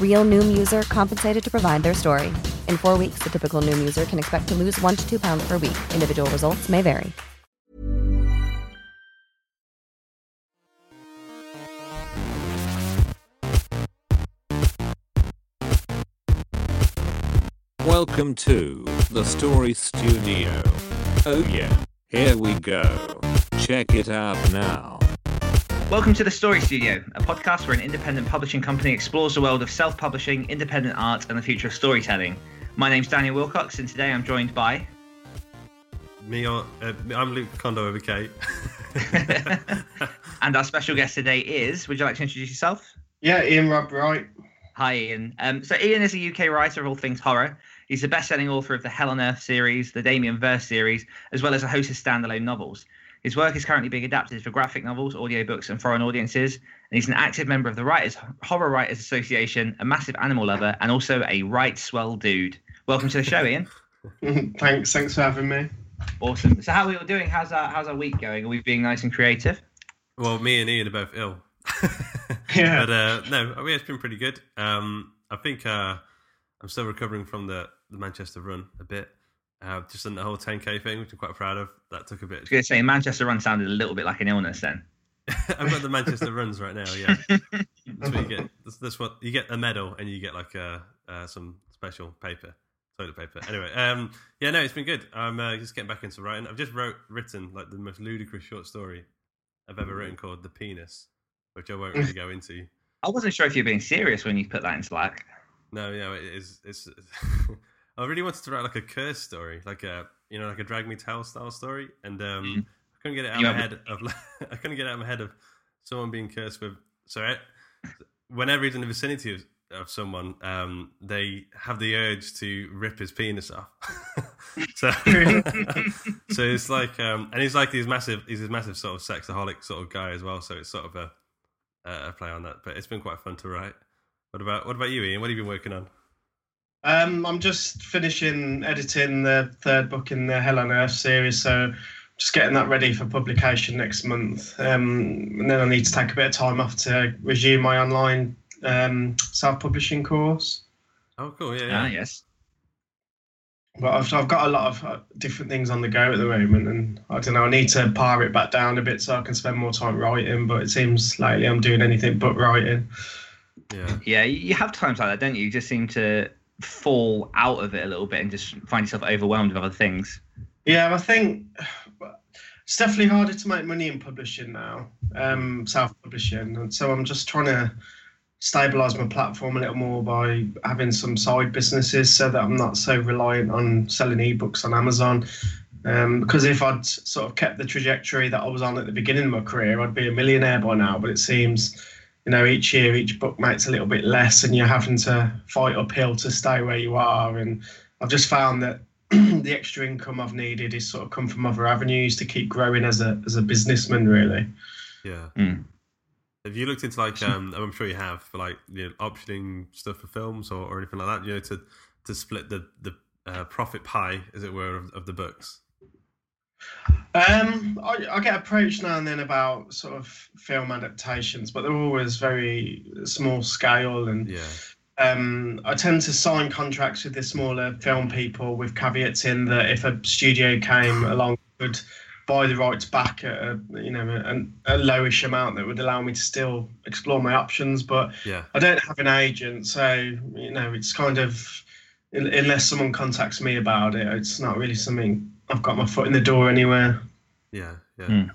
Real Noom user compensated to provide their story. In four weeks, the typical Noom user can expect to lose one to two pounds per week. Individual results may vary. Welcome to the Story Studio. Oh yeah, here we go. Check it out now. Welcome to the Story Studio, a podcast where an independent publishing company explores the world of self publishing, independent art, and the future of storytelling. My name's Daniel Wilcox, and today I'm joined by. Me, uh, I'm Luke Kondo over Kate. and our special guest today is. Would you like to introduce yourself? Yeah, Iain Rob Wright. Hi, Iain. Um, so, Iain is a UK writer of all things horror. He's the best selling author of the Hell on Earth series, the Damien Verse series, as well as a host of standalone novels. His work is currently being adapted for graphic novels, audiobooks, and foreign audiences. And he's an active member of the Writers Horror Writers Association, a massive animal lover, and also a right swell dude. Welcome to the show, Iain. thanks, thanks for having me. Awesome. So, how are we all doing? How's our how's our week going? Are we being nice and creative? Well, me and Iain are both ill. yeah. But uh, no, I mean, it's been pretty good. Um, I think uh, I'm still recovering from the, the Manchester run a bit. Uh, just done the whole 10k thing, which I'm quite proud of. That took a bit. I was going to say Manchester run sounded a little bit like an illness then. I've got the Manchester runs right now. Yeah, that's what you get. That's, that's, what you get a medal, and you get like uh, uh, some special paper, toilet paper. Anyway, um, yeah, no, it's been good. I'm uh, just getting back into writing. I've just wrote written like the most ludicrous short story I've ever written called "The Penis," which I won't really go into. I wasn't sure if you were being serious when you put that in Slack. No, yeah, it is. It's. I really wanted to write like a curse story, like a you know, like a drag me tell style story, and um, mm. I couldn't get it out of my head of. I couldn't get out of my head of someone being cursed with. So I, whenever he's in the vicinity of, of someone, um, they have the urge to rip his penis off. so, so it's like, um, and he's like these massive, he's this massive sort of sexaholic sort of guy as well. So it's sort of a, a play on that. But it's been quite fun to write. What about what about you, Iain? What have you been working on? Um, I'm just finishing editing the third book in the Hell on Earth series, so just getting that ready for publication next month. Um, and then I need to take a bit of time off to resume my online um, self-publishing course. Oh, cool! Yeah, yeah. Ah, yes. But I've, I've got a lot of uh, different things on the go at the moment, and I don't know. I need to pare it back down a bit so I can spend more time writing. But it seems lately I'm doing anything but writing. Yeah. Yeah, you have times like that, don't you? You just seem to fall out of it a little bit and just find yourself overwhelmed with other things. Yeah, I think it's definitely harder to make money in publishing now, um, self-publishing, and so I'm just trying to stabilize my platform a little more by having some side businesses so that I'm not so reliant on selling ebooks on Amazon. Um, because if I'd sort of kept the trajectory that I was on at the beginning of my career, I'd be a millionaire by now. But it seems you know, each year each book makes a little bit less, and you're having to fight uphill to stay where you are. And I've just found that the extra income I've needed is sort of come from other avenues to keep growing as a as a businessman, really. Yeah. Mm. Have you looked into like um, I'm sure you have for like you know, optioning stuff for films or, or anything like that? You know, to to split the the uh, profit pie, as it were, of, of the books. Um, I, I, get approached now and then about sort of film adaptations, but they're always very small scale, and yeah. um, I tend to sign contracts with the smaller film people with caveats in that if a studio came along would buy the rights back at a you know a, a lowish amount that would allow me to still explore my options. But yeah. I don't have an agent, so you know it's kind of unless someone contacts me about it, it's not really something I've got my foot in the door anywhere. Yeah, yeah. Mm.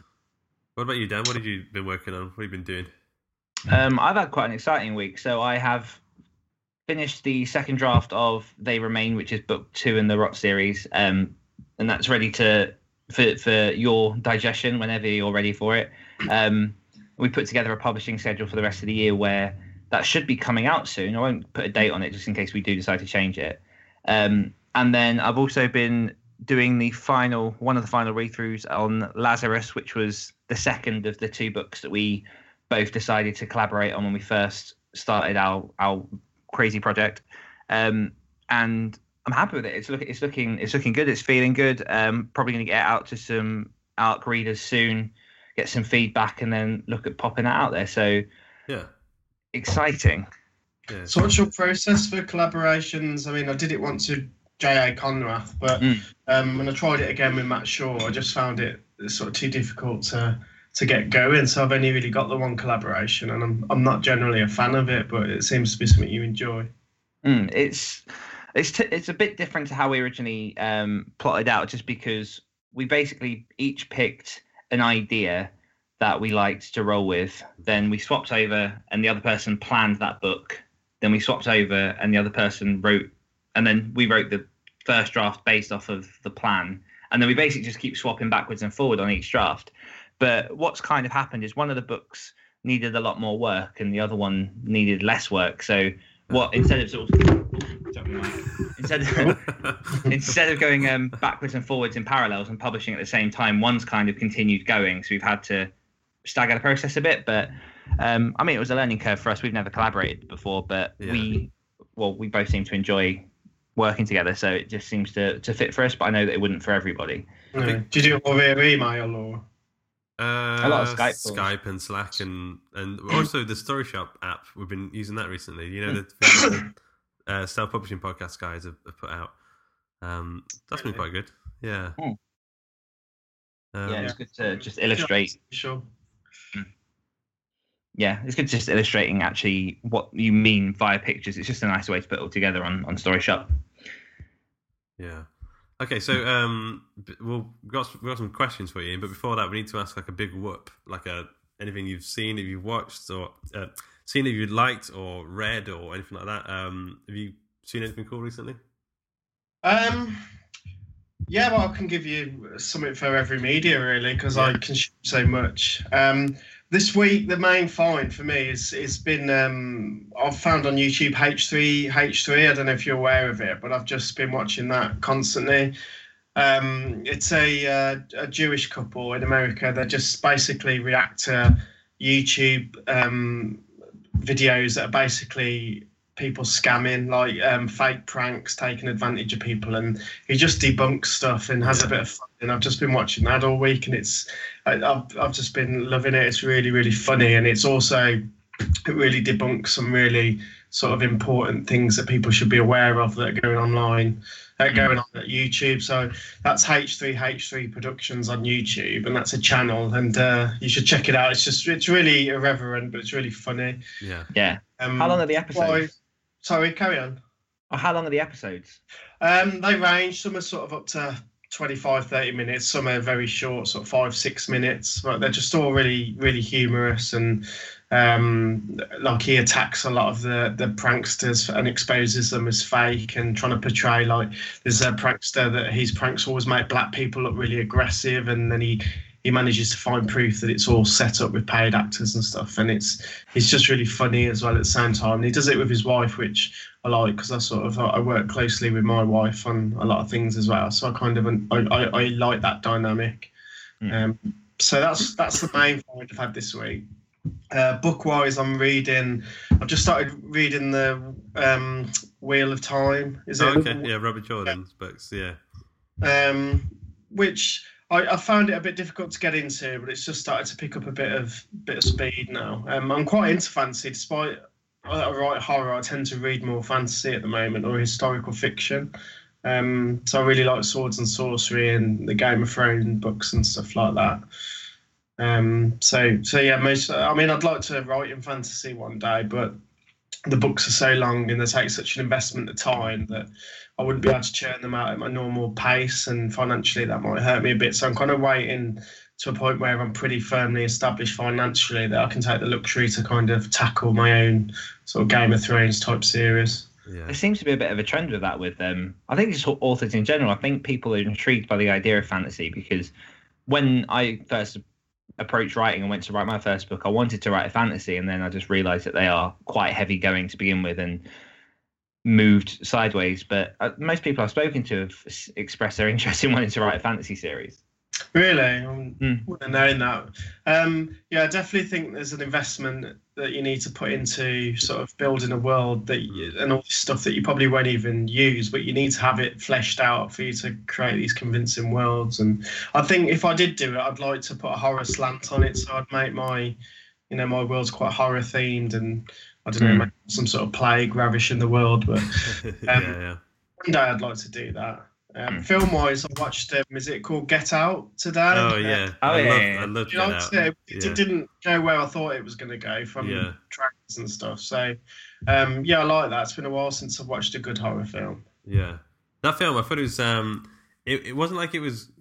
What about you, Dan? What have you been working on? What have you been doing? Um, I've had quite an exciting week. So I have finished the second draft of They Remain, which is book two in the Rot series, um, and that's ready to for for your digestion whenever you're ready for it. Um, we put together a publishing schedule for the rest of the year where that should be coming out soon. I won't put a date on it just in case we do decide to change it. Um, and then I've also been doing the final one of the final read throughs on Lazarus, which was the second of the two books that we both decided to collaborate on when we first started our our crazy project. Um, and I'm happy with it. It's looking it's looking it's looking good. It's feeling good. Um, probably going to get out to some ARC readers soon, get some feedback, and then look at popping that out there. So yeah, exciting. Yeah. So what's your process for collaborations? I mean, I did it once with J.A. Konrath, but mm. um, when I tried it again with Matt Shaw, I just found it sort of too difficult to to get going. So I've only really got the one collaboration, and I'm I'm not generally a fan of it, but it seems to be something you enjoy. Mm, it's it's t- it's a bit different to how we originally um, plotted out, just because we basically each picked an idea that we liked to roll with. Then we swapped over, and the other person planned that book. Then we swapped over, and the other person wrote, and then we wrote the first draft based off of the plan. And then we basically just keep swapping backwards and forward on each draft. But what's kind of happened is one of the books needed a lot more work, and the other one needed less work. So what instead of sort of instead of instead of going um, backwards and forwards in parallels and publishing at the same time, one's kind of continued going. So we've had to stagger the process a bit. But um, I mean, it was a learning curve for us. We've never collaborated before, but yeah. we well, we both seem to enjoy working together. So it just seems to to fit for us. But I know that it wouldn't for everybody. Yeah. Did you do it over email or? Uh, a lot of Skype, Skype and Slack, and and also the Story Shop app. We've been using that recently. You know, the, uh, self publishing podcast guys have, have, put out. Um, that's been quite good. Yeah. Hmm. Um, yeah, it's good to just illustrate. Sure. Yeah, it's good just illustrating actually what you mean via pictures. It's just a nice way to put it all together on on Story Shop. Yeah. Okay, so um, we'll we've got we've got some questions for you, but before that, we need to ask like a big whoop, like a anything you've seen, if you've watched, or uh, seen if you'd liked or read or anything like that. Um, have you seen anything cool recently? Um, yeah, well, I can give you something for every media really because yeah. I consume so much. Um, this week, the main find for me is it's been um, I've found on YouTube H3 H3. I don't know if you're aware of it, but I've just been watching that constantly. Um, it's a uh, a Jewish couple in America. They just basically react to YouTube um, videos that are basically people scamming, like um, fake pranks, taking advantage of people, and he just debunks stuff and has a bit of fun. And I've just been watching that all week, and it's I, have I've just been loving it. It's really really funny, and it's also it really debunks some really sort of important things that people should be aware of that are going online, uh, mm. going on at YouTube. So that's H3H3 Productions on YouTube, and that's a channel, and uh, you should check it out. It's just it's really irreverent, but it's really funny. Yeah, yeah. Um, How long are the episodes? Sorry, carry on. Oh, how long are the episodes? Um, they range. Some are sort of up to 25, 30 minutes. Some are very short, sort of five, six minutes. But they're just all really, really humorous. And um, like he attacks a lot of the, the pranksters and exposes them as fake and trying to portray like there's a prankster that his pranks always make black people look really aggressive. And then he he manages to find proof that it's all set up with paid actors and stuff, and it's it's just really funny as well at the same time. And he does it with his wife, which I like because I sort of I work closely with my wife on a lot of things as well, so I kind of I I, I like that dynamic. Mm. Um, so that's that's the main point I've had this week. Uh, book wise, I'm reading. I've just started reading the um, Wheel of Time. Is oh, it? Okay, yeah, Robert Jordan's yeah. books. Yeah. Um, which I, I, found it a bit difficult to get into, but it's just started to pick up a bit of bit of speed now. Um, I'm quite into fantasy, despite I write horror. I tend to read more fantasy at the moment or historical fiction. Um, so I really like swords and sorcery and the Game of Thrones books and stuff like that. Um, so so yeah, most. I mean, I'd like to write in fantasy one day, but the books are so long and they take such an investment of time that I wouldn't be able to churn them out at my normal pace, and financially that might hurt me a bit. So I'm kind of waiting to a point where I'm pretty firmly established financially that I can take the luxury to kind of tackle my own sort of Game of Thrones type series. Yeah. There seems to be a bit of a trend with that with um I think just authors in general. I think people are intrigued by the idea of fantasy because when I first approached writing and went to write my first book, I wanted to write a fantasy and then I just realized that they are quite heavy going to begin with and moved sideways. But uh, most people I've spoken to have expressed their interest in wanting to write a fantasy series. Really, I mm. wouldn't have known that. Um, yeah, I definitely think there's an investment that you need to put into sort of building a world that you, and all this stuff that you probably won't even use, but you need to have it fleshed out for you to create these convincing worlds. And I think if I did do it, I'd like to put a horror slant on it, so I'd make my, you know, my world's quite horror themed, and I don't know, mm. some sort of plague ravishing the world. But um, yeah, yeah. one day I'd like to do that. Um, mm. Film wise, I watched. Um, is it called Get Out today? Oh yeah, uh, oh, I yeah, love, yeah. I love Get Out. It, it yeah. didn't go where I thought it was going to go from yeah. tracks and stuff. So, um, yeah, I like that. It's been a while since I've watched a good horror film. Yeah, that film I thought it was. Um, it, it wasn't like it was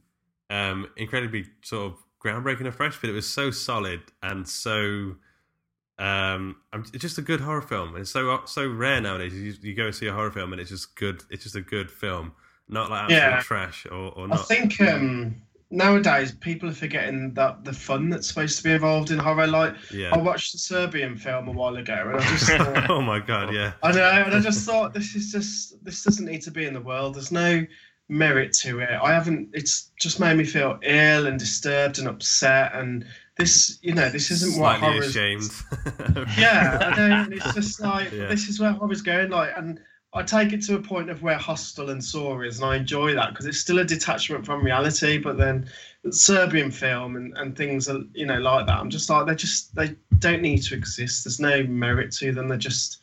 um incredibly sort of groundbreaking or fresh, but it was so solid and so um, it's just a good horror film. It's so so rare nowadays. You, you go and see a horror film and it's just good. It's just a good film not like absolute yeah. trash or, or not. I think um, nowadays people are forgetting that the fun that's supposed to be involved in horror. Like yeah. I watched the Serbian film a while ago, and I just thought, oh my god, yeah. I know, and I just thought this is just this doesn't need to be in the world. There's no merit to it. I haven't. It's just made me feel ill and disturbed and upset and. This, you know, this isn't Slightly what horror. ashamed. yeah, I don't. It's just like yeah. this is where horror's going. Like, and I take it to a point of where Hostel and Saw is, and I enjoy that because it's still a detachment from reality. But then Serbian film and, and things are, you know like that. I'm just like they just they don't need to exist. There's no merit to them. They're just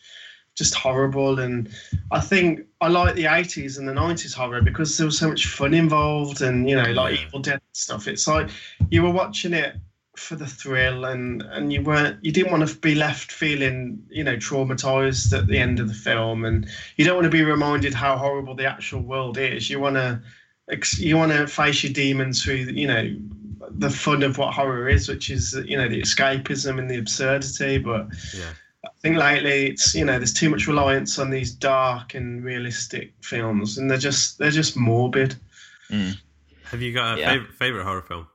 just horrible. And I think I like the 80s and the 90s horror because there was so much fun involved and you know like Evil Dead stuff. It's like you were watching it for the thrill and and you weren't you didn't want to be left feeling you know traumatized at the end of the film and you don't want to be reminded how horrible the actual world is you want to you want to face your demons through you know the fun of what horror is which is you know the escapism and the absurdity but yeah I think lately it's you know there's too much reliance on these dark and realistic films and they're just they're just morbid. Mm. Have you got a yeah. favorite, favorite horror film?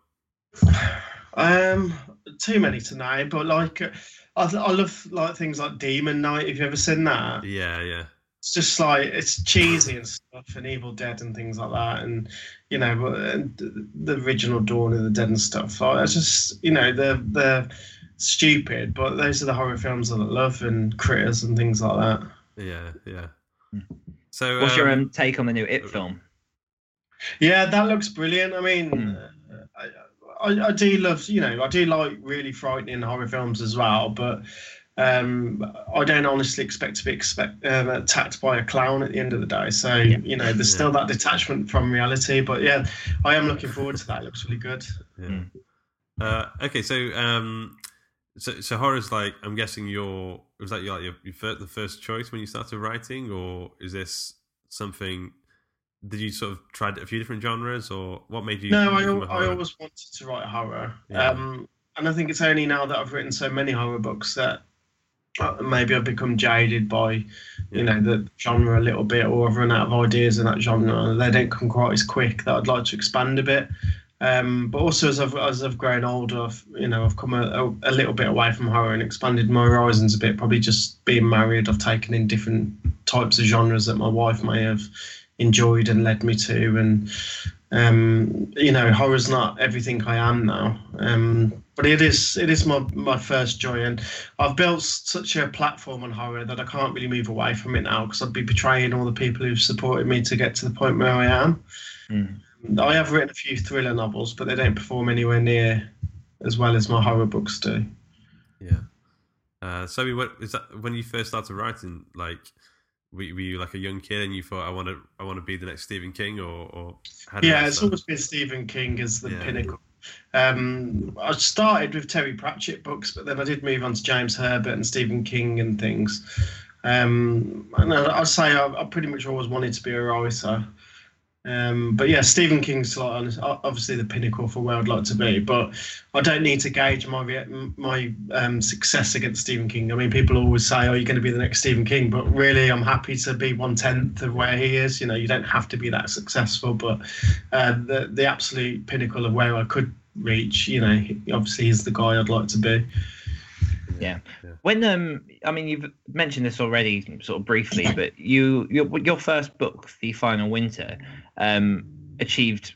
Um, too many to name, but like uh, I, I love like things like Demon Knight. Have you ever seen that? Yeah, yeah. It's just like it's cheesy and stuff, and Evil Dead and things like that, and you know, and the original Dawn of the Dead and stuff. Like, it's just you know, they're they're stupid, but those are the horror films that I love, and Critters and things like that. Yeah, yeah. So, what's um, your um, take on the new It film? Yeah, that looks brilliant. I mean, mm. I, I, do love, you know, I do like really frightening horror films as well, but um, I don't honestly expect to be expect, um, attacked by a clown at the end of the day. So yeah. you know, there's still that detachment from reality. But yeah, I am looking forward to that. It looks really good. Yeah. Uh, okay, so um, so so horror's like I'm guessing your was that your, your, your the first choice when you started writing, or is this something did you sort of try a few different genres, or what made you? No, I, I always wanted to write horror, yeah. um, and I think it's only now that I've written so many horror books that uh, maybe I've become jaded by, you yeah. know, the genre a little bit, or I've run out of ideas in that genre. and They don't come quite as quick. That I'd like to expand a bit. Um, but also as I've as I've grown older, I've, you know, I've come a, a, little bit away from horror and expanded my horizons a bit. Probably just being married, I've taken in different types of genres that my wife may have enjoyed and led me to. And um, you know, horror's not everything I am now. Um, but it is it is my my first joy, and I've built such a platform on horror that I can't really move away from it now because I'd be betraying all the people who've supported me to get to the point where I am. Mm. I have written a few thriller novels, but they don't perform anywhere near as well as my horror books do. Yeah. Uh, so, what is that when you first started writing? Like, were, you like a young kid and you thought I want to I want to be the next Stephen King or, or yeah it's always been Stephen King as the yeah. pinnacle. Um, I started with Terry Pratchett books, but then I did move on to James Herbert and Stephen King and things. Um, and I'd say I, I pretty much always wanted to be a writer. Um, but yeah, Stephen King's like obviously the pinnacle for where I'd like to be. But I don't need to gauge my my um, success against Stephen King. I mean, people always say, "Oh, you're going to be the next Stephen King," but really, I'm happy to be one tenth of where he is. You know, you don't have to be that successful, but uh, the the absolute pinnacle of where I could reach. You know, obviously, he's the guy I'd like to be. Yeah. When um, I mean, you've mentioned this already, sort of briefly, but you your your first book, The Final Winter, um, achieved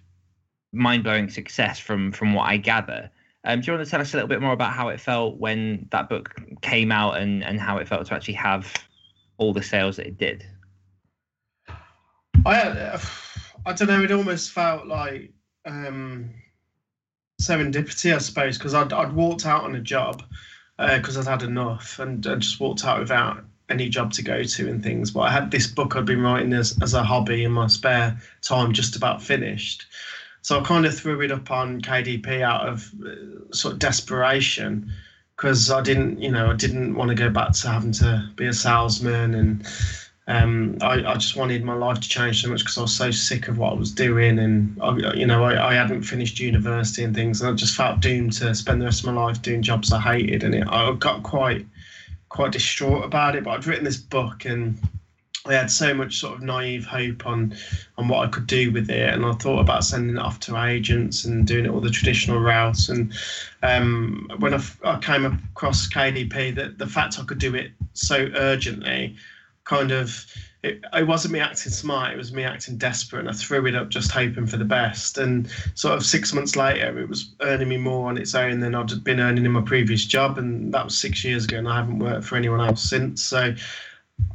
mind blowing success from from what I gather. Um, do you want to tell us a little bit more about how it felt when that book came out and and how it felt to actually have all the sales that it did? I uh, I don't know. It almost felt like um, serendipity, I suppose, because I'd I'd walked out on a job because uh, I'd had enough and I just walked out without any job to go to and things. But I had this book I'd been writing as, as a hobby in my spare time, just about finished. So I kind of threw it up on KDP out of uh, sort of desperation because I didn't, you know, I didn't want to go back to having to be a salesman and um, I, I, just wanted my life to change so much because I was so sick of what I was doing, and I, you know, I, I, hadn't finished university and things, and I just felt doomed to spend the rest of my life doing jobs I hated, and it, I got quite, quite distraught about it. But I'd written this book, and I had so much sort of naive hope on, on what I could do with it, and I thought about sending it off to agents and doing it all the traditional routes. And um, when I, I came across KDP, that the fact I could do it so urgently kind of it, it, wasn't me acting smart it was me acting desperate and i threw it up just hoping for the best. And sort of six months later it was earning me more on its own than i'd been earning in my previous job and that was six years ago and i haven't worked for anyone else since. So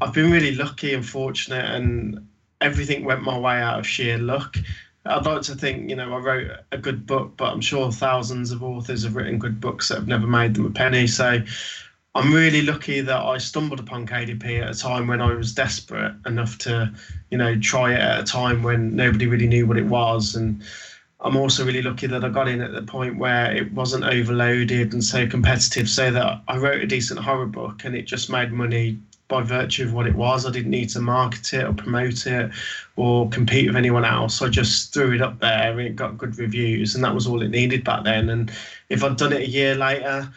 i've been really lucky and fortunate and everything went my way out of sheer luck. I'd like to think, you know, I wrote a good book, but I'm sure thousands of authors have written good books that have never made them a penny. So I'm really lucky that I stumbled upon KDP at a time when I was desperate enough to, you know, try it at a time when nobody really knew what it was. And I'm also really lucky that I got in at the point where it wasn't overloaded and so competitive, so that I wrote a decent horror book and it just made money by virtue of what it was. I didn't need to market it or promote it or compete with anyone else. I just threw it up there and it got good reviews, and that was all it needed back then. And if I'd done it a year later,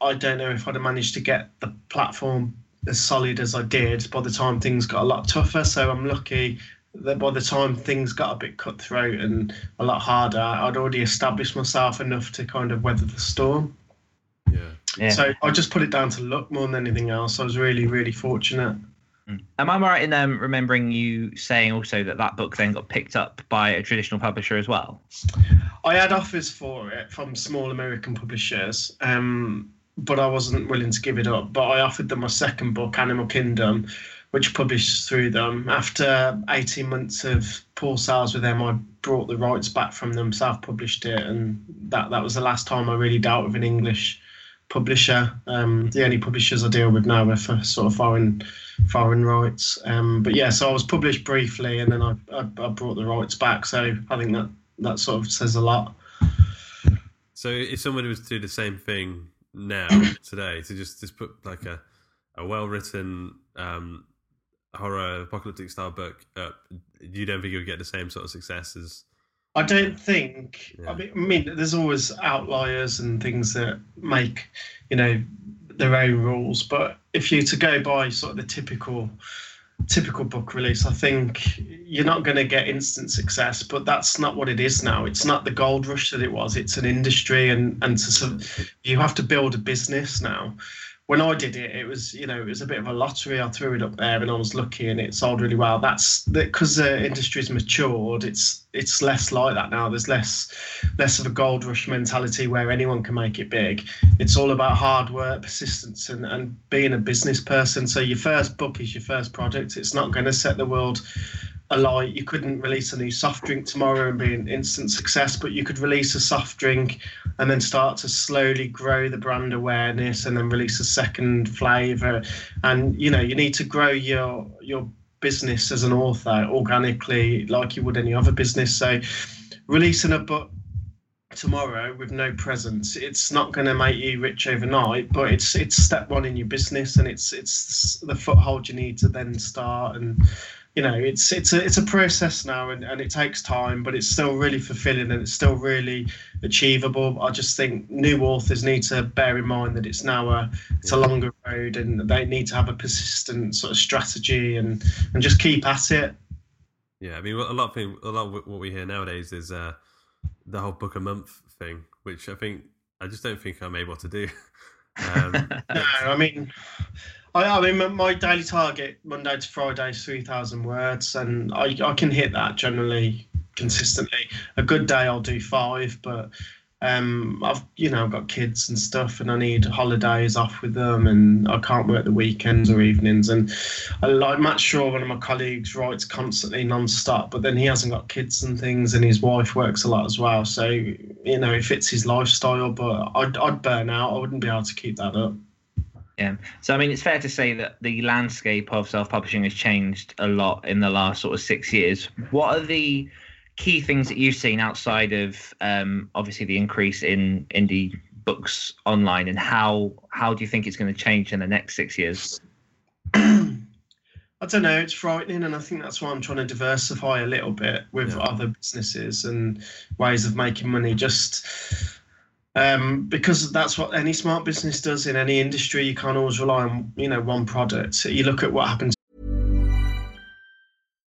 I don't know if I'd have managed to get the platform as solid as I did by the time things got a lot tougher. So I'm lucky that by the time things got a bit cutthroat and a lot harder, I'd already established myself enough to kind of weather the storm. Yeah. yeah. So I just put it down to luck more than anything else. I was really, really fortunate. Hmm. Am I right in um, remembering you saying also that that book then got picked up by a traditional publisher as well? I had offers for it from small American publishers. Um, but I wasn't willing to give it up. But I offered them my second book, Animal Kingdom, which published through them. After 18 months of poor sales with them, I brought the rights back from them, self published it, and that, that was the last time I really dealt with an English publisher. Um, the only publishers I deal with now are for sort of foreign foreign rights. Um, but yeah, so I was published briefly, and then I, I, I brought the rights back. So I think that that sort of says a lot. So if somebody was to do the same thing now today to just just put like a a well written um, horror apocalyptic style book up, you don't think you would get the same sort of success as I don't think. Yeah. I, mean, I mean, there's always outliers and things that make, you know, their own rules. But if you to go by sort of the typical typical book release. I think you're not going to get instant success, but that's not what it is now. It's not the gold rush that it was. It's an industry, and and to, you have to build a business now when I did it, it was you know it was a bit of a lottery. I threw it up there and I was lucky, and it sold really well. That's because the industry's matured. It's it's less like that now. There's less less of a gold rush mentality where anyone can make it big. It's all about hard work, persistence, and and being a business person. So your first book is your first project. It's not going to set the world a light. You couldn't release a new soft drink tomorrow and be an instant success, but you could release a soft drink and then start to slowly grow the brand awareness and then release a second flavor. And you know, you need to grow your your business as an author organically like you would any other business. So releasing a book tomorrow with no presence it's not going to make you rich overnight but it's it's step one in your business and it's it's the foothold you need to then start and you know it's it's a it's a process now and, and it takes time but it's still really fulfilling and it's still really achievable. I just think new authors need to bear in mind that it's now a it's a longer road and they need to have a persistent sort of strategy and and just keep at it. Yeah i mean a lot of things, a lot of what we hear nowadays is uh the whole book a month thing, which I think I just don't think I'm able to do. Um, no, I mean, I, I, mean, my daily target Monday to Friday is three thousand words, and I, I can hit that generally consistently. A good day I'll do five, but um, I've you know I've got kids and stuff, and I need holidays off with them, and I can't work the weekends or evenings. And I like Matt Shaw, one of my colleagues, writes constantly non-stop, but then he hasn't got kids and things, and his wife works a lot as well. So you know it fits his lifestyle, but I'd, I'd burn out. I wouldn't be able to keep that up. Yeah. So I mean, it's fair to say that the landscape of self-publishing has changed a lot in the last sort of six years. What are the key things that you've seen outside of um, obviously the increase in indie books online, and how how do you think it's going to change in the next six years? I don't know. It's frightening, and I think that's why I'm trying to diversify a little bit with yeah. other businesses and ways of making money. Just um, because that's what any smart business does in any industry. You can't always rely on you know one product. You look at what happened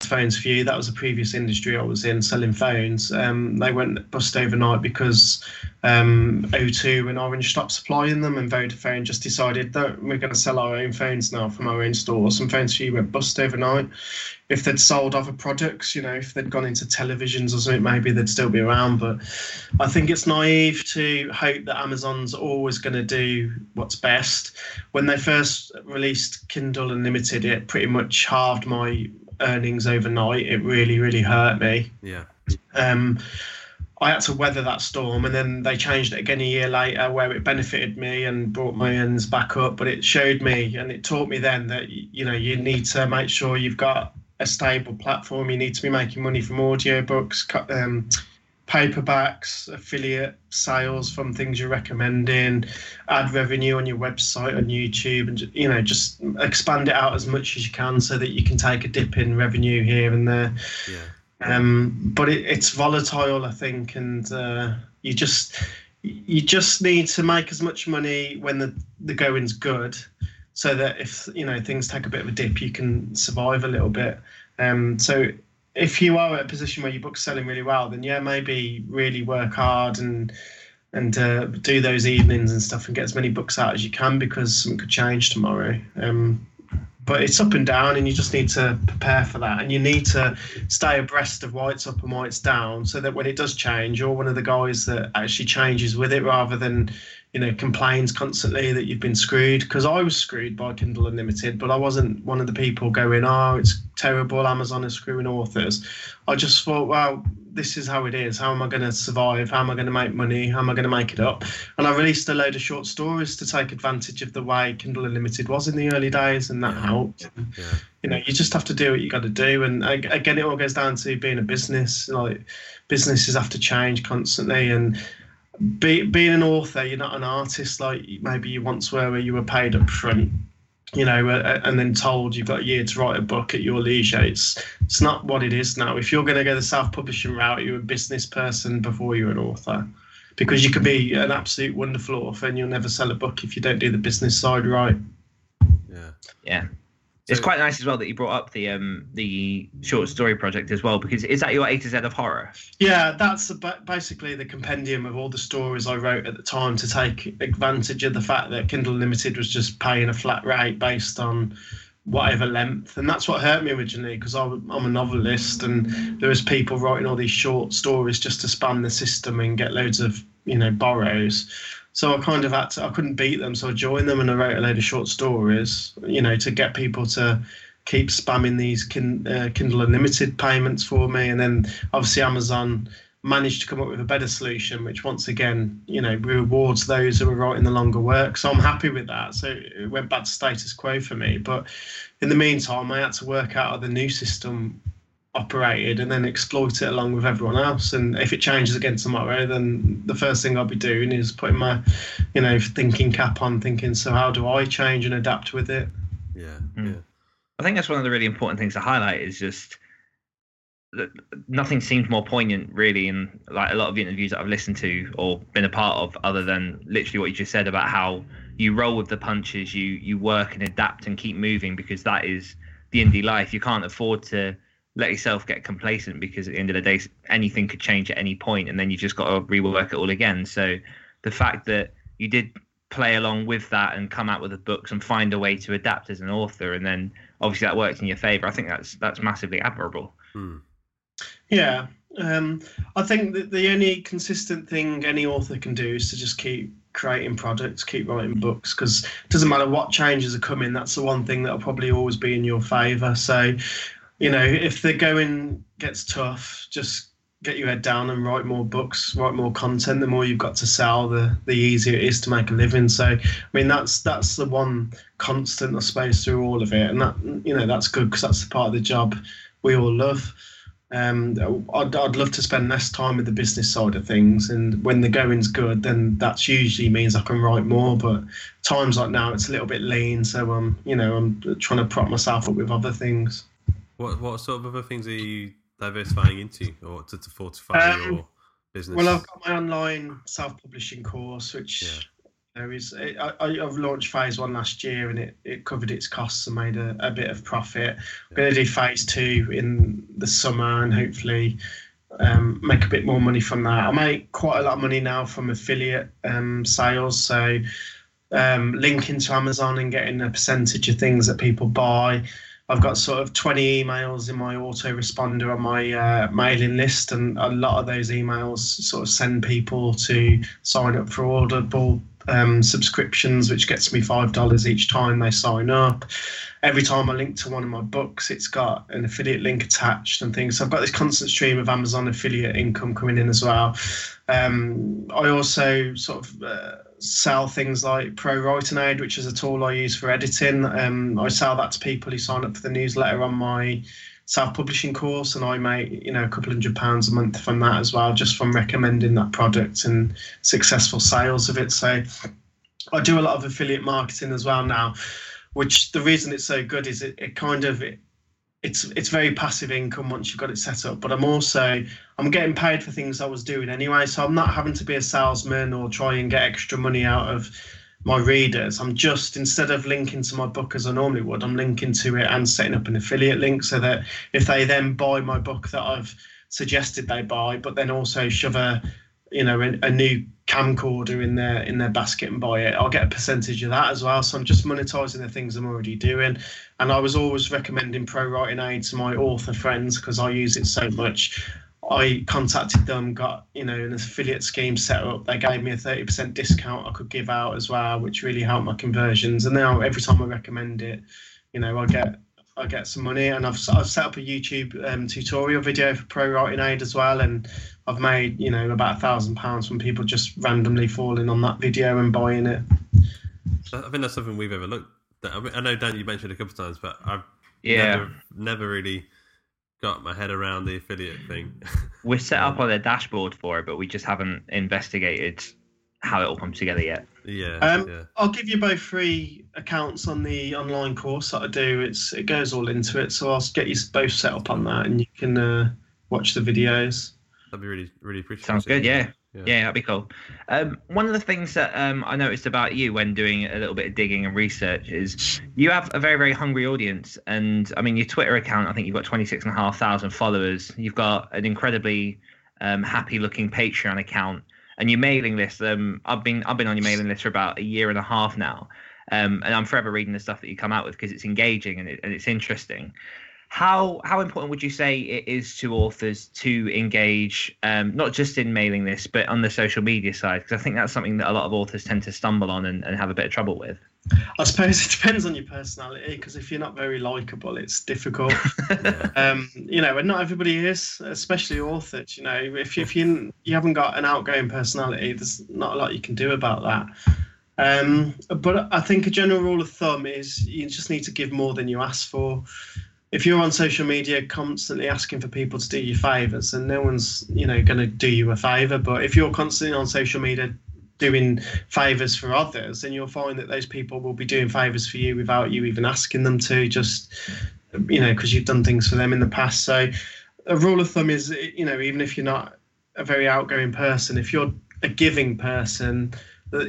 Phones 4u. That was a previous industry I was in, selling phones. Um, they went bust overnight because um, O2 and Orange stopped supplying them, and Vodafone just decided that we're going to sell our own phones now from our own store. Some Phones 4u went bust overnight if they'd sold other products, you know, if they'd gone into televisions or something, maybe they'd still be around. But I think it's naive to hope that Amazon's always going to do what's best. When they first released Kindle Unlimited, it pretty much halved my earnings overnight. It really, really hurt me. Yeah. Um, I had to weather that storm, and then they changed it again a year later, where it benefited me and brought my earnings back up. But it showed me, and it taught me then that you know you need to make sure you've got a stable platform. You need to be making money from audiobooks, um, paperbacks, affiliate sales from things you're recommending, ad revenue on your website, on YouTube, and you know just expand it out as much as you can so that you can take a dip in revenue here and there. Yeah. Um, but it, it's volatile, I think, and uh, you just you just need to make as much money when the the going's good so that if you know things take a bit of a dip, you can survive a little bit. Um, so if you are at a position where your book's selling really well, then yeah, maybe really work hard and and uh, do those evenings and stuff and get as many books out as you can because something could change tomorrow. Um, but it's up and down, and you just need to prepare for that. And you need to stay abreast of why it's up and why it's down, so that when it does change, you're one of the guys that actually changes with it rather than you know, complains constantly that you've been screwed. Because I was screwed by Kindle Unlimited, but I wasn't one of the people going, "Oh, it's terrible. Amazon is screwing authors." I just thought, well, this is how it is. How am I going to survive? How am I going to make money? How am I going to make it up? And I released a load of short stories to take advantage of the way Kindle Unlimited was in the early days, and that yeah. helped. Yeah. You know, you just have to do what you got to do. And again, it all goes down to being a business. Like businesses have to change constantly, and be, being an author, you're not an artist like maybe you once were, where you were paid up front you know, uh, and then told you've got a year to write a book at your leisure. It's it's not what it is now. If you're going to go the self-publishing route, you're a business person before you're an author, because you could be an absolute wonderful author and you'll never sell a book if you don't do the business side right. Yeah. Yeah it's quite nice as well that you brought up the um the short story project as well because is that your A to Z of horror? Yeah, that's basically the compendium of all the stories I wrote at the time to take advantage of the fact that Kindle Unlimited was just paying a flat rate based on whatever length, and that's what hurt me originally because I'm a novelist and there was people writing all these short stories just to span the system and get loads of you know borrows. So I kind of had to, I couldn't beat them, so I joined them and I wrote a load of short stories, you know, to get people to keep spamming these kin, uh, Kindle Unlimited payments for me. And then obviously Amazon managed to come up with a better solution, which once again, you know, rewards those who are writing the longer work. So I'm happy with that. So it went back to status quo for me. But in the meantime, I had to work out the new system operated and then exploit it along with everyone else. And if it changes again tomorrow, then the first thing I'll be doing is putting my, you know, thinking cap on, thinking, so how do I change and adapt with it? Yeah, mm. yeah. I think that's one of the really important things to highlight is just that nothing seems more poignant really in like a lot of the interviews that I've listened to or been a part of other than literally what you just said about how you roll with the punches, you you work and adapt and keep moving because that is the indie life. You can't afford to let yourself get complacent because at the end of the day, anything could change at any point, and then you've just got to rework it all again. So the fact that you did play along with that and come out with the books and find a way to adapt as an author, and then obviously that worked in your favor. I think that's that's massively admirable. Hmm. Yeah, um, I think that the only consistent thing any author can do is to just keep creating products, keep writing books, because it doesn't matter what changes are coming. That's the one thing that'll probably always be in your favour. So you know, if the going gets tough, just get your head down and write more books, write more content. The more you've got to sell, the the easier it is to make a living. So, I mean, that's that's the one constant, I suppose, through all of it, and that you know that's good because that's the part of the job we all love. Um, I'd, I'd love to spend less time with the business side of things, and when the going's good, then that's usually means I can write more. But times like now, it's a little bit lean, so I'm, you know, I'm trying to prop myself up with other things. What what sort of other things are you diversifying into, or to, to fortify um, your business? Well, I've got my online self-publishing course, which yeah. there is. I, I, have launched phase one last year, and it, it covered its costs and made a, a bit of profit. Yeah. I'm going to do phase two in the summer, and hopefully. Um, make a bit more money from that. I make quite a lot of money now from affiliate um, sales, so um, linking to Amazon and getting a percentage of things that people buy. I've got sort of 20 emails in my autoresponder on my uh, mailing list, and a lot of those emails sort of send people to sign up for Audible um, subscriptions, which gets me five dollars each time they sign up. Every time I link to one of my books, it's got an affiliate link attached and things. So I've got this constant stream of Amazon affiliate income coming in as well. Um, I also sort of uh, sell things like Pro Writing Aid, which is a tool I use for editing. Um, I sell that to people who sign up for the newsletter on my self-publishing course, and I make you know a couple hundred pounds a month from that as well, just from recommending that product and successful sales of it. So I do a lot of affiliate marketing as well now, which the reason it's so good is it, it kind of it, it's it's very passive income once you've got it set up. But I'm also I'm getting paid for things I was doing anyway, so I'm not having to be a salesman or try and get extra money out of my readers. I'm just instead of linking to my book as I normally would, I'm linking to it and setting up an affiliate link so that if they then buy my book that I've suggested they buy, but then also shove a you know a, a new camcorder in their in their basket and buy it, I'll get a percentage of that as well. So I'm just monetizing the things I'm already doing. And I was always recommending Pro Writing Aid to my author friends because I use it so much. I contacted them, got you know an affiliate scheme set up. They gave me a thirty percent discount I could give out as well, which really helped my conversions. And now every time I recommend it, you know I get I get some money, and I've I've set up a YouTube um, tutorial video for Pro Writing Aid as well, and I've made you know about a thousand pounds from people just randomly falling on that video and buying it. I think that's something we've overlooked. I, mean, I know Dan, you mentioned a couple of times, but I've Yeah. never, never really got my head around the affiliate thing. We're set up on a dashboard for it, but we just haven't investigated how it all comes together yet. yeah, Um, yeah. I'll give you both free accounts on the online course that I do. It's it goes all into it, so I'll get you both set up on that, and you can uh, watch the videos. That'd be really, really appreciated. Sounds good. Yeah. Yeah. Yeah, that'd be cool. Um, one of the things that um, I noticed about you when doing a little bit of digging and research is you have a very, very hungry audience. And I mean, your Twitter account, I think you've got 26,500 followers. You've got an incredibly um, happy looking Patreon account. And your mailing list, um, I've been I've been on your mailing list for about a year and a half now, um, and I'm forever reading the stuff that you come out with because it's engaging and, it, and it's interesting. How how important would you say it is to authors to engage, um, not just in mailing lists, but on the social media side? Because I think that's something that a lot of authors tend to stumble on and, and have a bit of trouble with. I suppose it depends on your personality because if you're not very likable, it's difficult. um, you know, and not everybody is, especially authors. You know, if if you you haven't got an outgoing personality, there's not a lot you can do about that. Um, but I think a general rule of thumb is you just need to give more than you ask for. If you're on social media constantly asking for people to do you favors, and no one's you know going to do you a favor. But if you're constantly on social media doing favors for others, then you'll find that those people will be doing favors for you without you even asking them to. Just you know, because you've done things for them in the past. So a rule of thumb is, you know, even if you're not a very outgoing person, if you're a giving person,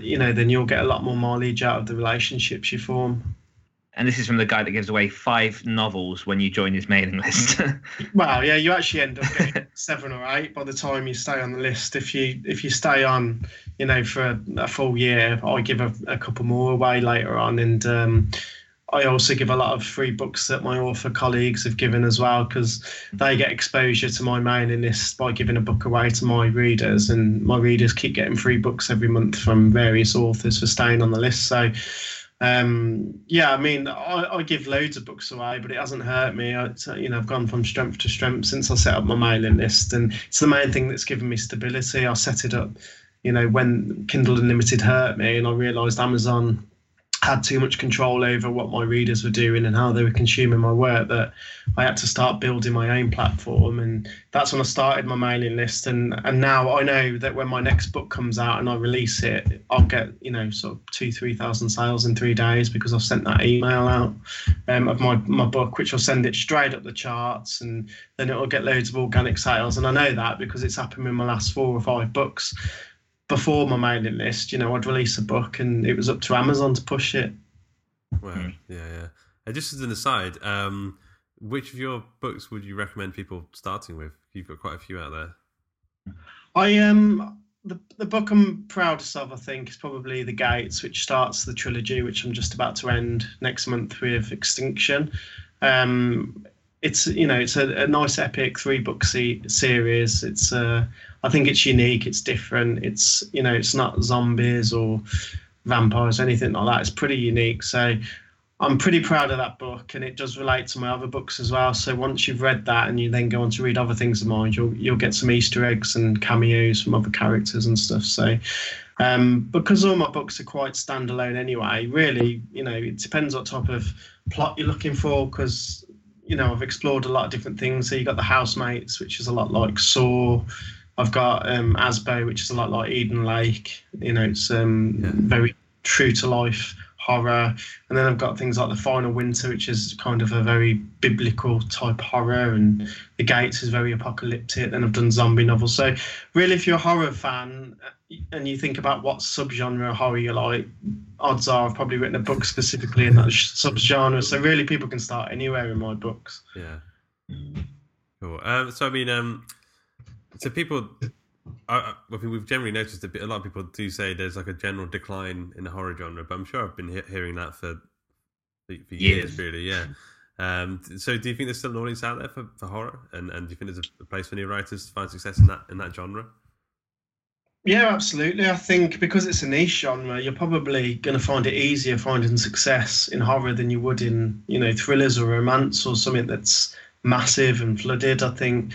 you know, then you'll get a lot more mileage out of the relationships you form. And this is from the guy that gives away five novels when you join his mailing list. Well, yeah, you actually end up getting seven or eight by the time you stay on the list. If you if you stay on, you know, for a, a full year, I give a, a couple more away later on, and um, I also give a lot of free books that my author colleagues have given as well because they get exposure to my mailing list by giving a book away to my readers, and my readers keep getting free books every month from various authors for staying on the list. So. Um, yeah, I mean, I, I give loads of books away, but it hasn't hurt me. I, you know, I've gone from strength to strength since I set up my mailing list, and it's the main thing that's given me stability. I set it up, you know, when Kindle Unlimited hurt me, and I realised Amazon had too much control over what my readers were doing and how they were consuming my work that I had to start building my own platform. And that's when I started my mailing list. And and now I know that when my next book comes out and I release it I'll get you know sort of two three thousand sales in three days because I've sent that email out um, of my my book which will send it straight up the charts. And then it'll get loads of organic sales. And I know that because it's happened with my last four or five books before my mailing list, you know, I'd release a book and it was up to Amazon to push it. Well, yeah, yeah. And just as an aside, um, which of your books would you recommend people starting with? You've got quite a few out there. I um the the book I'm proudest of, I think, is probably The Gates, which starts the trilogy, which I'm just about to end next month with Extinction. Um, it's you know it's a, a nice epic three book se- series. It's uh, I think it's unique. It's different. It's you know it's not zombies or vampires anything like that. It's pretty unique. So I'm pretty proud of that book, and it does relate to my other books as well. So once you've read that and you then go on to read other things of mine, you'll you'll get some Easter eggs and cameos from other characters and stuff. So um, because all my books are quite standalone anyway, really, you know, it depends what type of plot you're looking for. Because you know, I've explored a lot of different things. So you got the housemates, which is a lot like Saw. I've got um, Asbo, which is a lot like Eden Lake. You know, it's um, very true to life horror. And then I've got things like The Final Winter, which is kind of a very biblical type horror. And The Gates is very apocalyptic. Then I've done zombie novels. So, really, if you're a horror fan and you think about what subgenre of horror you like, odds are I've probably written a book specifically in that subgenre. So, really, people can start anywhere in my books. Yeah. Cool. Um, so, I mean, um, so people, I, I mean, we've generally noticed that a lot of people do say there's like a general decline in the horror genre, but I'm sure I've been he- hearing that for for years, Years. really. Yeah. Um, so, do you think there's still an audience out there for, for horror, and, and do you think there's a, a place for new writers to find success in that in that genre? Yeah, absolutely. I think because it's a niche genre, you're probably going to find it easier finding success in horror than you would in, you know, thrillers or romance or something that's massive and flooded. I think,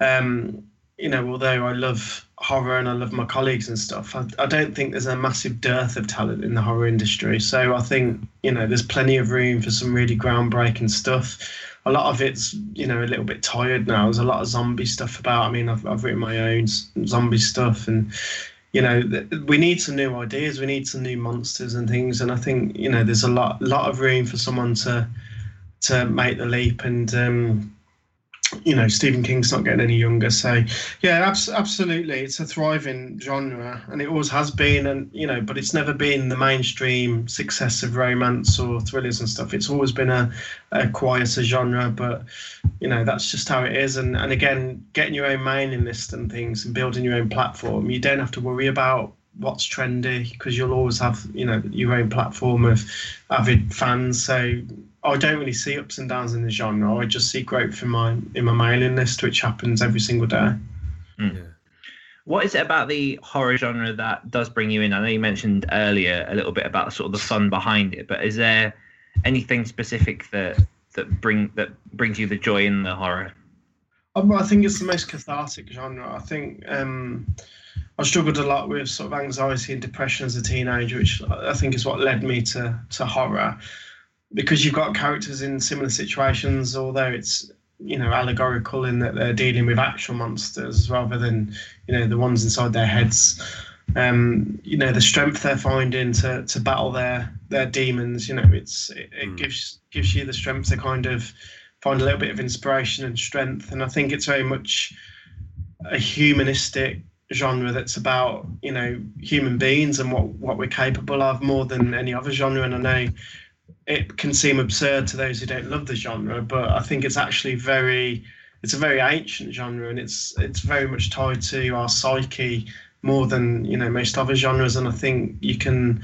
um, you know, although I love horror and I love my colleagues and stuff, I, I don't think there's a massive dearth of talent in the horror industry. So I think, you know, there's plenty of room for some really groundbreaking stuff a lot of it's you know a little bit tired now. There's a lot of zombie stuff about. I mean, I've I've written my own zombie stuff, and you know we need some new ideas. We need some new monsters and things. And I think you know there's a lot lot of room for someone to to make the leap and um, you know Stephen King's not getting any younger, so yeah, abs- absolutely, it's a thriving genre, and it always has been, and you know, but it's never been the mainstream success of romance or thrillers and stuff. It's always been a, a quieter genre, but you know that's just how it is. And and again, getting your own mailing list and things, and building your own platform, you don't have to worry about what's trendy because you'll always have you know your own platform of avid fans so I don't really see ups and downs in the genre. I just see growth in my in my mailing list, which happens every single day. Mm. Yeah. What is it about the horror genre that does bring you in? I know you mentioned earlier a little bit about sort of the fun behind it, but is there anything specific that that bring that brings you the joy in the horror? Um, I think it's the most cathartic genre. I think um, I struggled a lot with sort of anxiety and depression as a teenager, which I think is what led me to to horror because you've got characters in similar situations, although it's you know allegorical in that they're dealing with actual monsters rather than you know the ones inside their heads. Um, you know the strength they're finding to to battle their their demons. You know it's it, it mm. gives gives you the strength to kind of find a little bit of inspiration and strength. And I think it's very much a humanistic genre that's about you know human beings and what what we're capable of more than any other genre. And I know it can seem absurd to those who don't love the genre, but I think it's actually very it's a very ancient genre and it's it's very much tied to our psyche more than you know most other genres and I think you can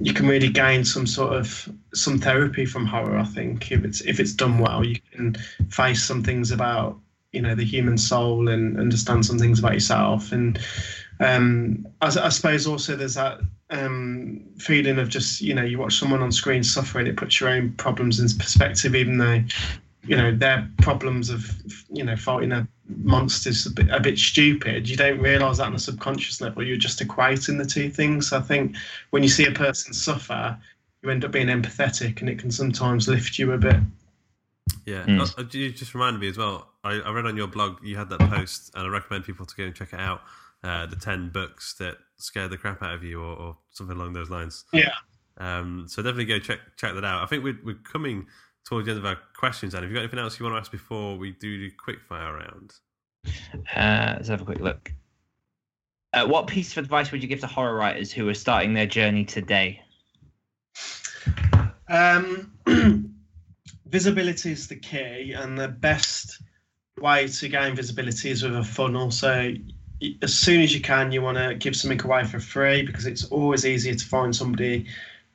you can really gain some sort of some therapy from horror I think. If it's if it's done well you can face some things about you know the human soul and understand some things about yourself and um, I, I suppose also there's that um, feeling of just you know you watch someone on screen suffering, it puts your own problems in perspective, even though you know their problems of you know fighting a monster's a bit, a bit stupid. You don't realise that on a subconscious level. You're just equating the two things. I think when you see a person suffer, you end up being empathetic, and it can sometimes lift you a bit. Yeah, mm. you just reminded me as well. I, I read on your blog you had that post, and I recommend people to go and check it out. Uh, the ten books that scared the crap out of you, or, or something along those lines. Yeah. Um, so definitely go check check that out. I think we're we're coming towards the end of our questions. And have you got anything else you want to ask before we do the quick fire round? Uh, let's have a quick look. Uh, what piece of advice would you give to horror writers who are starting their journey today? Um, visibility is the key, and the best way to gain visibility is with a funnel. So as soon as you can, you want to give something away for free because it's always easier to find somebody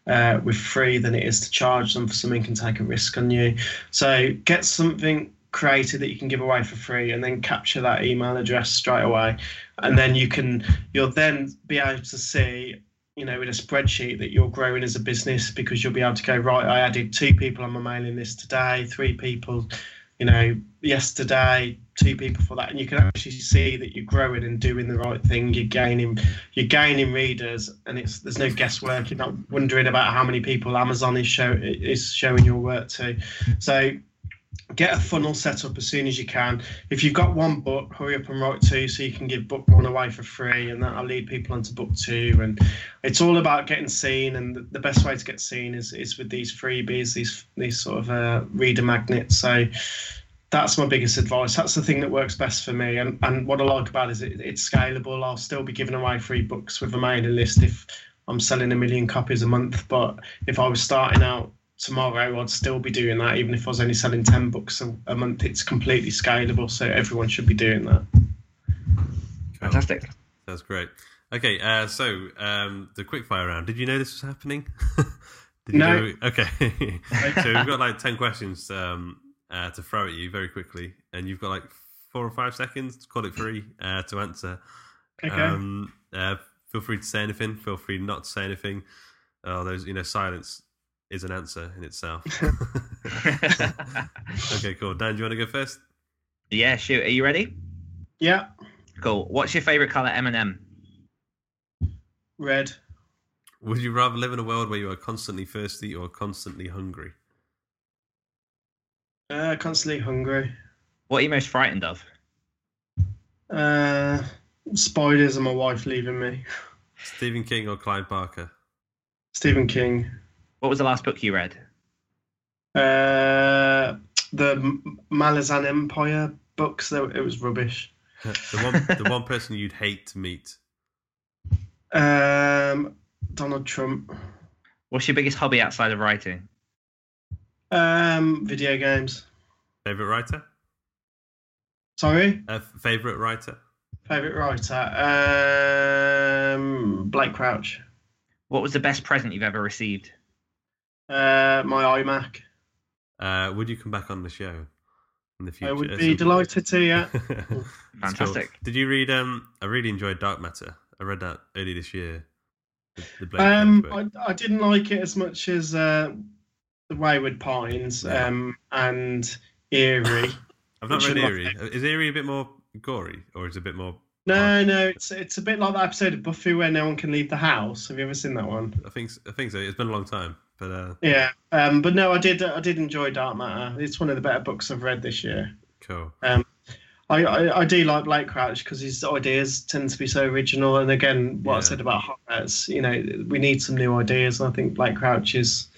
uh, with free than it is to charge them for something and take a risk on you. So get something created that you can give away for free and then capture that email address straight away and then you can you'll then be able to see you know in a spreadsheet that you're growing as a business because you'll be able to go right i added two people on my mailing list today three people you know yesterday two people for that and you can actually see that you're growing and doing the right thing you're gaining you're gaining readers and it's there's no guesswork you're not wondering about how many people amazon is show is showing your work to. So get a funnel set up as soon as you can. If you've got one book hurry up and write two so you can give book one away for free and that'll lead people onto book two and it's all about getting seen and the, best way to get seen is, is with these freebies these these sort of uh, reader magnets. So that's my biggest advice. That's the thing that works best for me. And and what I like about it is it, it's scalable. I'll still be giving away free books with a mailing list if I'm selling a million copies a month. But if I was starting out tomorrow, I'd still be doing that, even if I was only selling ten books a, a month. It's completely scalable, so everyone should be doing that. Fantastic. That's great. Okay, uh, so um, the quickfire round. Did you know this was happening? no. Know? Okay. so we've got like ten questions. Um, uh, to throw at you very quickly, and you've got like four or five seconds, to call it free, uh, to answer. Okay. Um, Uh, feel free to say anything. Feel free not to say anything. Oh, those you know, silence is an answer in itself. okay, cool. Dan, do you want to go first? Yeah, shoot. Are you ready? Yeah. Cool. What's your favorite color, M&M? Red. Would you rather live in a world where you are constantly thirsty or constantly hungry? Uh, constantly hungry. What are you most frightened of? Uh, spiders and my wife leaving me. Stephen King or Clive Barker? Stephen King. What was the last book you read? Uh, the Malazan Empire books. It was rubbish. the one, the one person you'd hate to meet. Um, Donald Trump. What's your biggest hobby outside of writing? Um, video games. Favorite writer? Sorry. Uh, favorite writer? Favorite writer? Um, Blake Crouch. What was the best present you've ever received? Uh, my iMac. Uh, would you come back on the show in the future? I would be delighted to. Yeah. Fantastic. Cool. Did you read? Um, I really enjoyed Dark Matter. I read that early this year. The, the um, I, I didn't like it as much as uh, the Wayward Pines um, and Eerie. I've not read Eerie. Is Eerie a bit more gory, or is it a bit more? No, no, it's it's a bit like that episode of Buffy where no one can leave the house. Have you ever seen that one? I think I think so. It's been a long time, but uh... yeah. Um, but no, I did I did enjoy Dark Matter. It's one of the better books I've read this year. Cool. Um, I, I, I, do like Blake Crouch because his ideas tend to be so original. And again, what yeah. I said about Hobbits, you know, we need some new ideas. And I think Blake Crouch is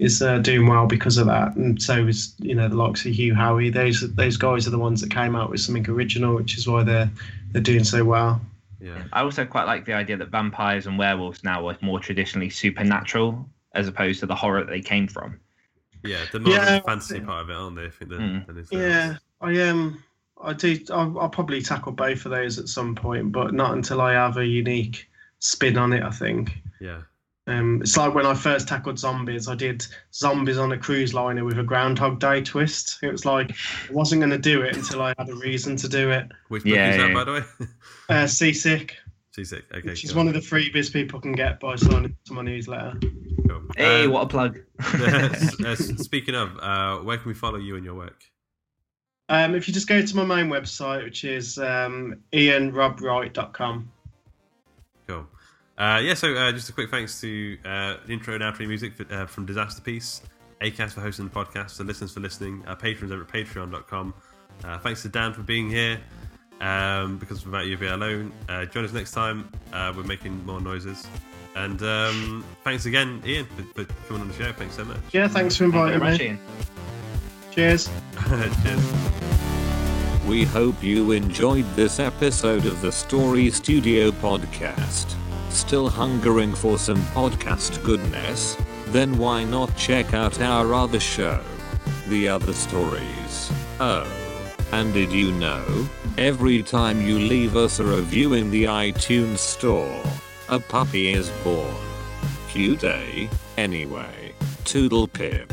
is uh, doing well because of that. And so is you know the likes of Hugh Howey. Those those guys are the ones that came out with something original, which is why they're they're doing so well. Yeah. I also quite like the idea that vampires and werewolves now are more traditionally supernatural as opposed to the horror that they came from. Yeah, the more yeah, fantasy part of it, aren't they? I think. Mm. Yeah, I am. Um, I do. I'll, I'll, probably tackle both of those at some point, but not until I have a unique spin on it. I think. Yeah. Um, it's like when I first tackled zombies. I did zombies on a cruise liner with a Groundhog Day twist. It was like I wasn't going to do it until I had a reason to do it. Which book yeah, is that, by the way? uh, Seasick. Seasick. Okay. Which is one of the freebies people can get by signing to my newsletter. Cool. Hey, um, what a plug! uh, speaking of, uh, where can we follow you and your work? Um, if you just go to my main website, which is um, iainrobwright.com. Cool. Uh, yeah, so uh, just a quick thanks to uh, intro and outro music for, uh, from Disasterpeace, ACAST for hosting the podcast, the listeners for listening, our patrons over at patreon.com. Uh, thanks to Dan for being here, um, because without you, be alone. Uh, join us next time. we're making more noises. And um, thanks again, Iain, for, for, coming on the show. Thanks so much. Yeah, thanks for inviting me. Cheers. Cheers. We hope you enjoyed this episode of the Story Studio podcast. Still hungering for some podcast goodness? Then why not check out our other show, The Other Stories? Oh, and did you know? Every time you leave us a review in the iTunes store, a puppy is born. Cute, eh? Anyway, toodle pip.